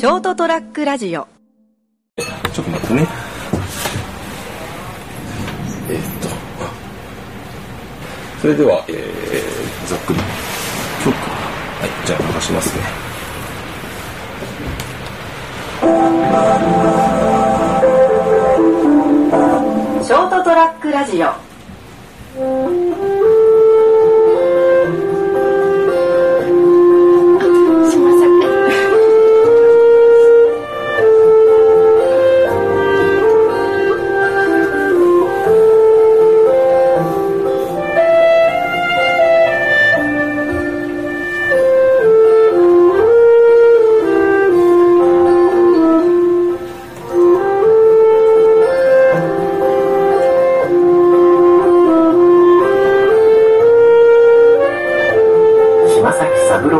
ショートトラックラジオ。ちょっと待ってね。えーっと。それでは、えー、ざっくり。はいじゃあ流しますね。ショートトラックラジオ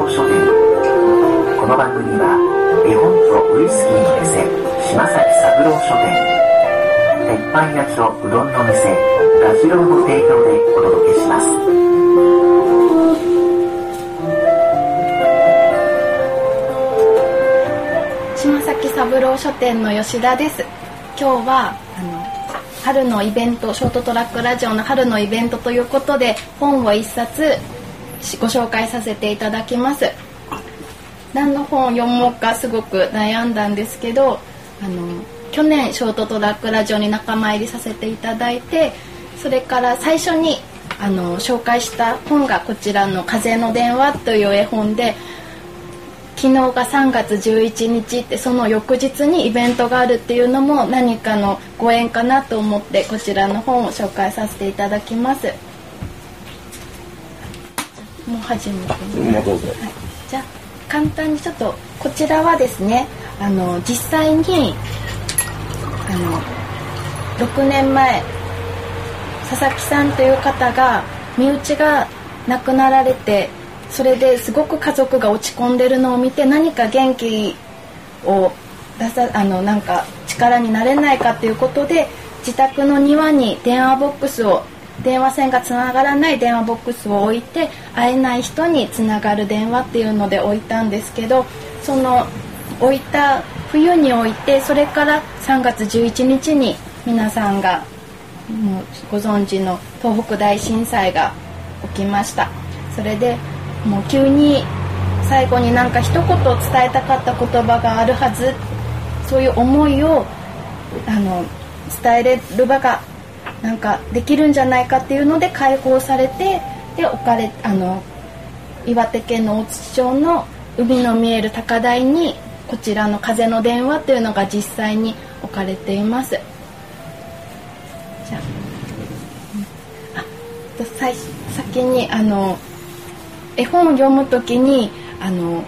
崎三郎書店この番組は絵本とウイスキーの店島崎三郎書店鉄板焼きとうどんの店ラジローの提供でお届けします。島崎三郎書店の吉田です。今日はあの春のイベントショートトラックラジオの春のイベントということで本を一冊ご紹介させていただきます。何の本を読もうかすごく悩んだんですけどあの去年ショートトラックラジオに仲間入りさせていただいてそれから最初にあの紹介した本がこちらの「風の電話」という絵本で昨日が3月11日ってその翌日にイベントがあるっていうのも何かのご縁かなと思ってこちらの本を紹介させていただきます。もう始めてどうぞ。じゃあ簡単にちょっとこちらはですねあの実際にあの6年前佐々木さんという方が身内が亡くなられてそれですごく家族が落ち込んでるのを見て何か元気を出さあのなんか力になれないかということで自宅の庭に電話ボックスを電話線がつながらない電話ボックスを置いて会えない人につながる電話っていうので置いたんですけどその置いた冬に置いてそれから3月11日に皆さんがもうご存知の東北大震災が起きました。それでもう急に最後になんか一言伝えたかった言葉があるはず。そういう思いをあの伝えれる場がなんかできるんじゃないかっていうので解放されてで置かれあの岩手県の大槌町の海の見える高台にこちらの「風の電話」っていうのが実際に置かれています。じゃあうんあ最先にあの絵本を読むときにあの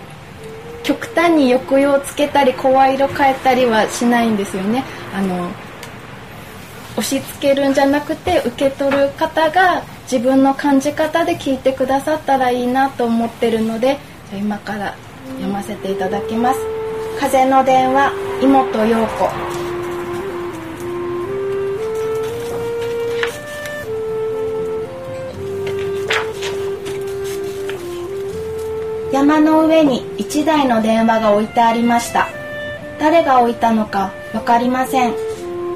極端に抑揚をつけたり声色変えたりはしないんですよね。あの押し付けるんじゃなくて受け取る方が自分の感じ方で聞いてくださったらいいなと思ってるので今から読ませていただきます「風の電話妹陽子」山の上に一台の電話が置いてありました。誰が置いたのか分かりません。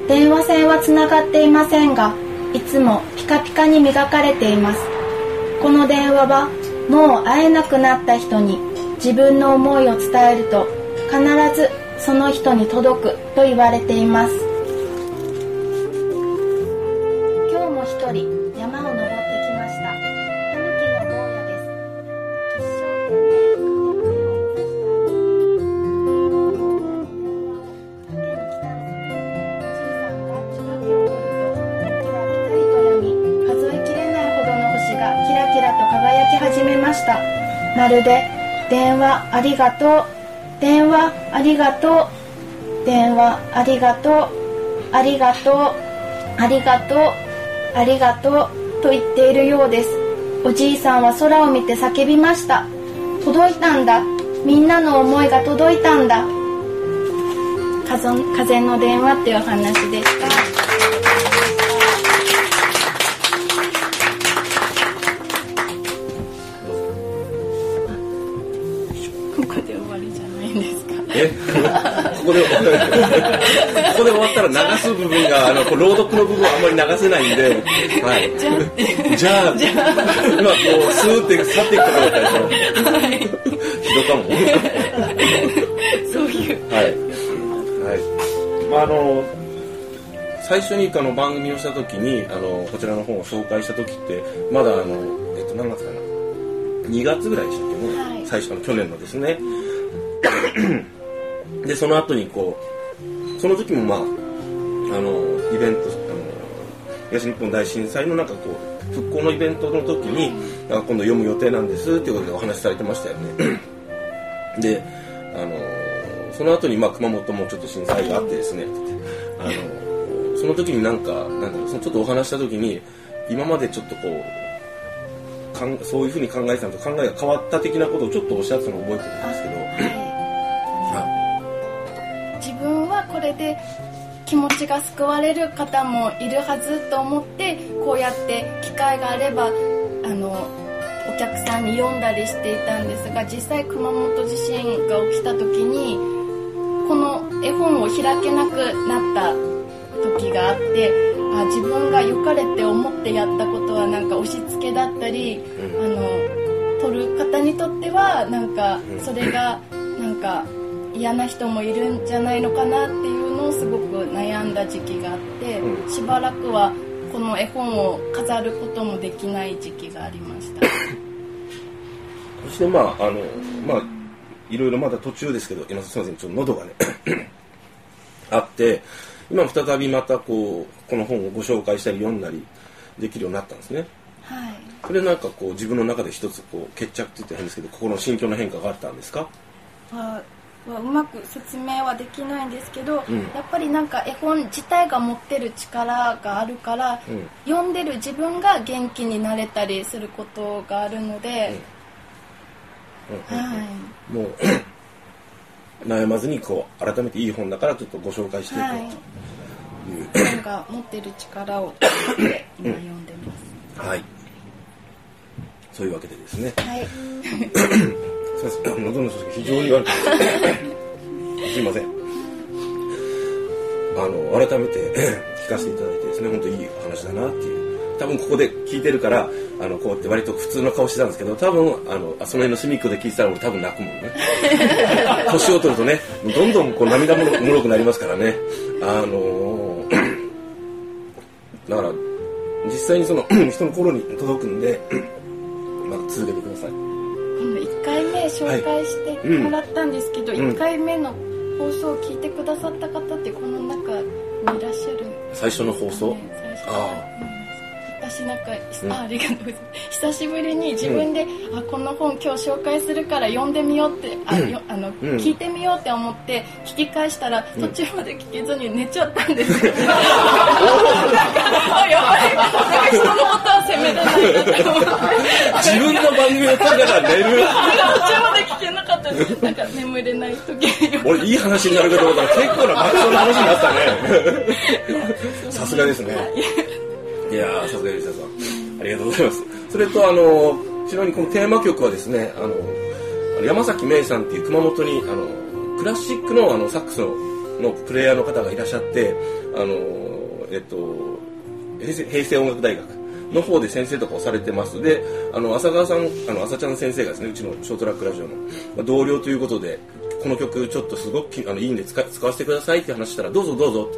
電話線はつながっていませんがいつもピカピカに磨かれています。この電話はもう会えなくなった人に自分の思いを伝えると必ずその人に届くと言われています。めました。まるで電話ありがとう。電話ありがとう。電話ありがとう。ありがとう。ありがとう。ありがとう。と言っているようです。おじいさんは空を見て叫びました。届いたんだ。みんなの思いが届いたんだ。風の電話っていうお話でした。ここで終わりじゃないんですかえここでここで終わったら流す部分があのこう朗読の部分はあんまり流せないんで、はい、じゃあ。今こうスーって去っていくところだったでしょ、ひどかも。そういう。はい。はいまああの最初にあの番組をした時にあのこちらの本を紹介した時ってまだあのえっと何月かな？2月ぐらいでしたっけ？ね、はい。最初の去年のですねでその後にこうその時もまああのイベントあの東日本大震災のなんかこう復興のイベントの時に今度読む予定なんですっていうことでお話しされてましたよね。であのその後にまあ熊本もちょっと震災があってですね。あのその時になんかなんだろうそのちょっとお話した時に今までちょっとこうかんそういうふうに考えてたのと考えが変わった的なことをちょっとおっしゃってたのを覚えてるんですけど。で気持ちが救われる方もいるはずと思ってこうやって機会があればあのお客さんに読んだりしていたんですが実際熊本地震が起きた時にこの絵本を開けなくなった時があってあ自分が良かれって思ってやったことはなんか押し付けだったり、うん。あの撮る方にとってはなんかうん。それがなんか嫌な人もいるんじゃないのかなっていうすごく悩んだ時期があって、うん。しばらくはこの絵本を飾ることもできない時期がありました。そしてまああのまあいろいろまだ途中ですけど今すみませんちょっと喉がね あって今再びまたこうこの本をご紹介したり読んだりできるようになったんですね。はい。それなんかこう自分の中で一つこう決着って言って変ですけど心の心境の変化があったんですか？ははうまく説明はできないんですけど、うん。やっぱりなんか絵本自体が持ってる力があるから、うん。読んでる自分が元気になれたりすることがあるので、もう 悩まずにこう改めていい本だからちょっとご紹介していこはいうと。い。う本が持ってる力を今読んでます。はい。そういうわけでですね。はい す。みません喉の調子が非常に悪くて。すいません。あの改めて聞かせていただいてですね本当いい話だなっていう。多分ここで聞いてるからあのこうやって割と普通の顔してたんですけど多分あのあその辺の隅っこで聞いてたら俺多分泣くもんね。年を取るとねどんどんこう涙もろくなりますからね。あのだから実際にその人の心に届くんでまあ続けてください1回目紹介してもらったんですけど、うん。1回目の放送を聞いてくださった方ってこの中にいらっしゃる最初の放送？あうん私なんか、うん。あありがとうございます。久しぶりに自分で、あこの本今日紹介するから読んでみようってあ、よあのうん。聞いてみようって思って聞き返したら途中まで聞けずに寝ちゃったんです。よ、なんかあやばい。なんか人のことは責めれないなって思って自分の番組を撮りながら寝る。途中まで聞けなかったです。なんか眠れない時に俺いい話になるかと思ったら結構な爆笑の話になったね。さすがですねいやーさすが吉田さんありがとうございます。それとあのちなみにこのテーマ曲はですねあのあの山崎芽衣さんっていう熊本にあのクラシックのあのサックスののプレイヤーの方がいらっしゃってあのえっと平成平成音楽大学の方で先生とかをされてます。であの浅川さんあの浅ちゃん先生がですねうちのショートラックラジオの、まあ同僚ということでこの曲ちょっとすごくあのいいんで使使わせてくださいって話したらどうぞどうぞ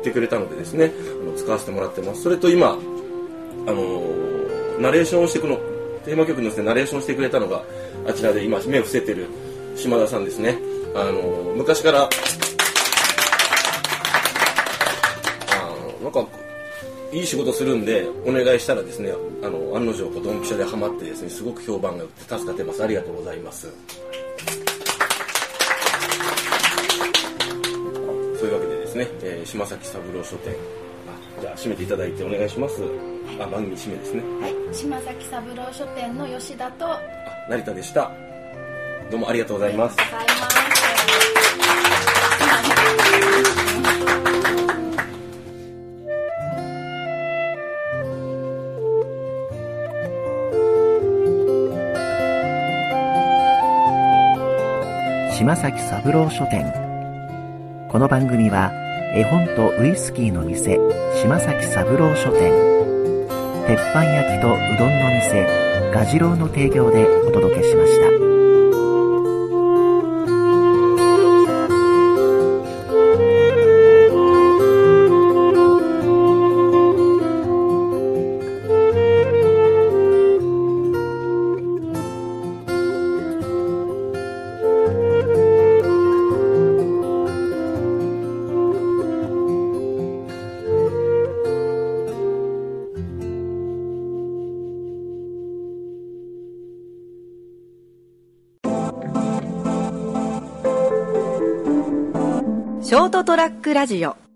ってくれたのでですねあの使わせてもらってます。それと今あのナレーションをしてこのテーマ曲のですねナレーションしてくれたのがあちらで今目を伏せてる島田さんですね。あの昔からあなんかいい仕事するんでお願いしたらですねあの案の定こうドンピシャでハマってですねすごく評判が良くて助かってます。ありがとうございます。そういうわけでですね、えー島崎三郎書店。あじゃあ締めていただいてお願いします。あ番組締めですね。はい。島崎三郎書店の吉田と。あ成田でした。どうもありがとうございます。ございます島島崎三郎書店この番組は絵本とウイスキーの店島崎三郎書店鉄板焼きとうどんの店蛾次郎の提供でお届けしました。ショートトラックラジオ。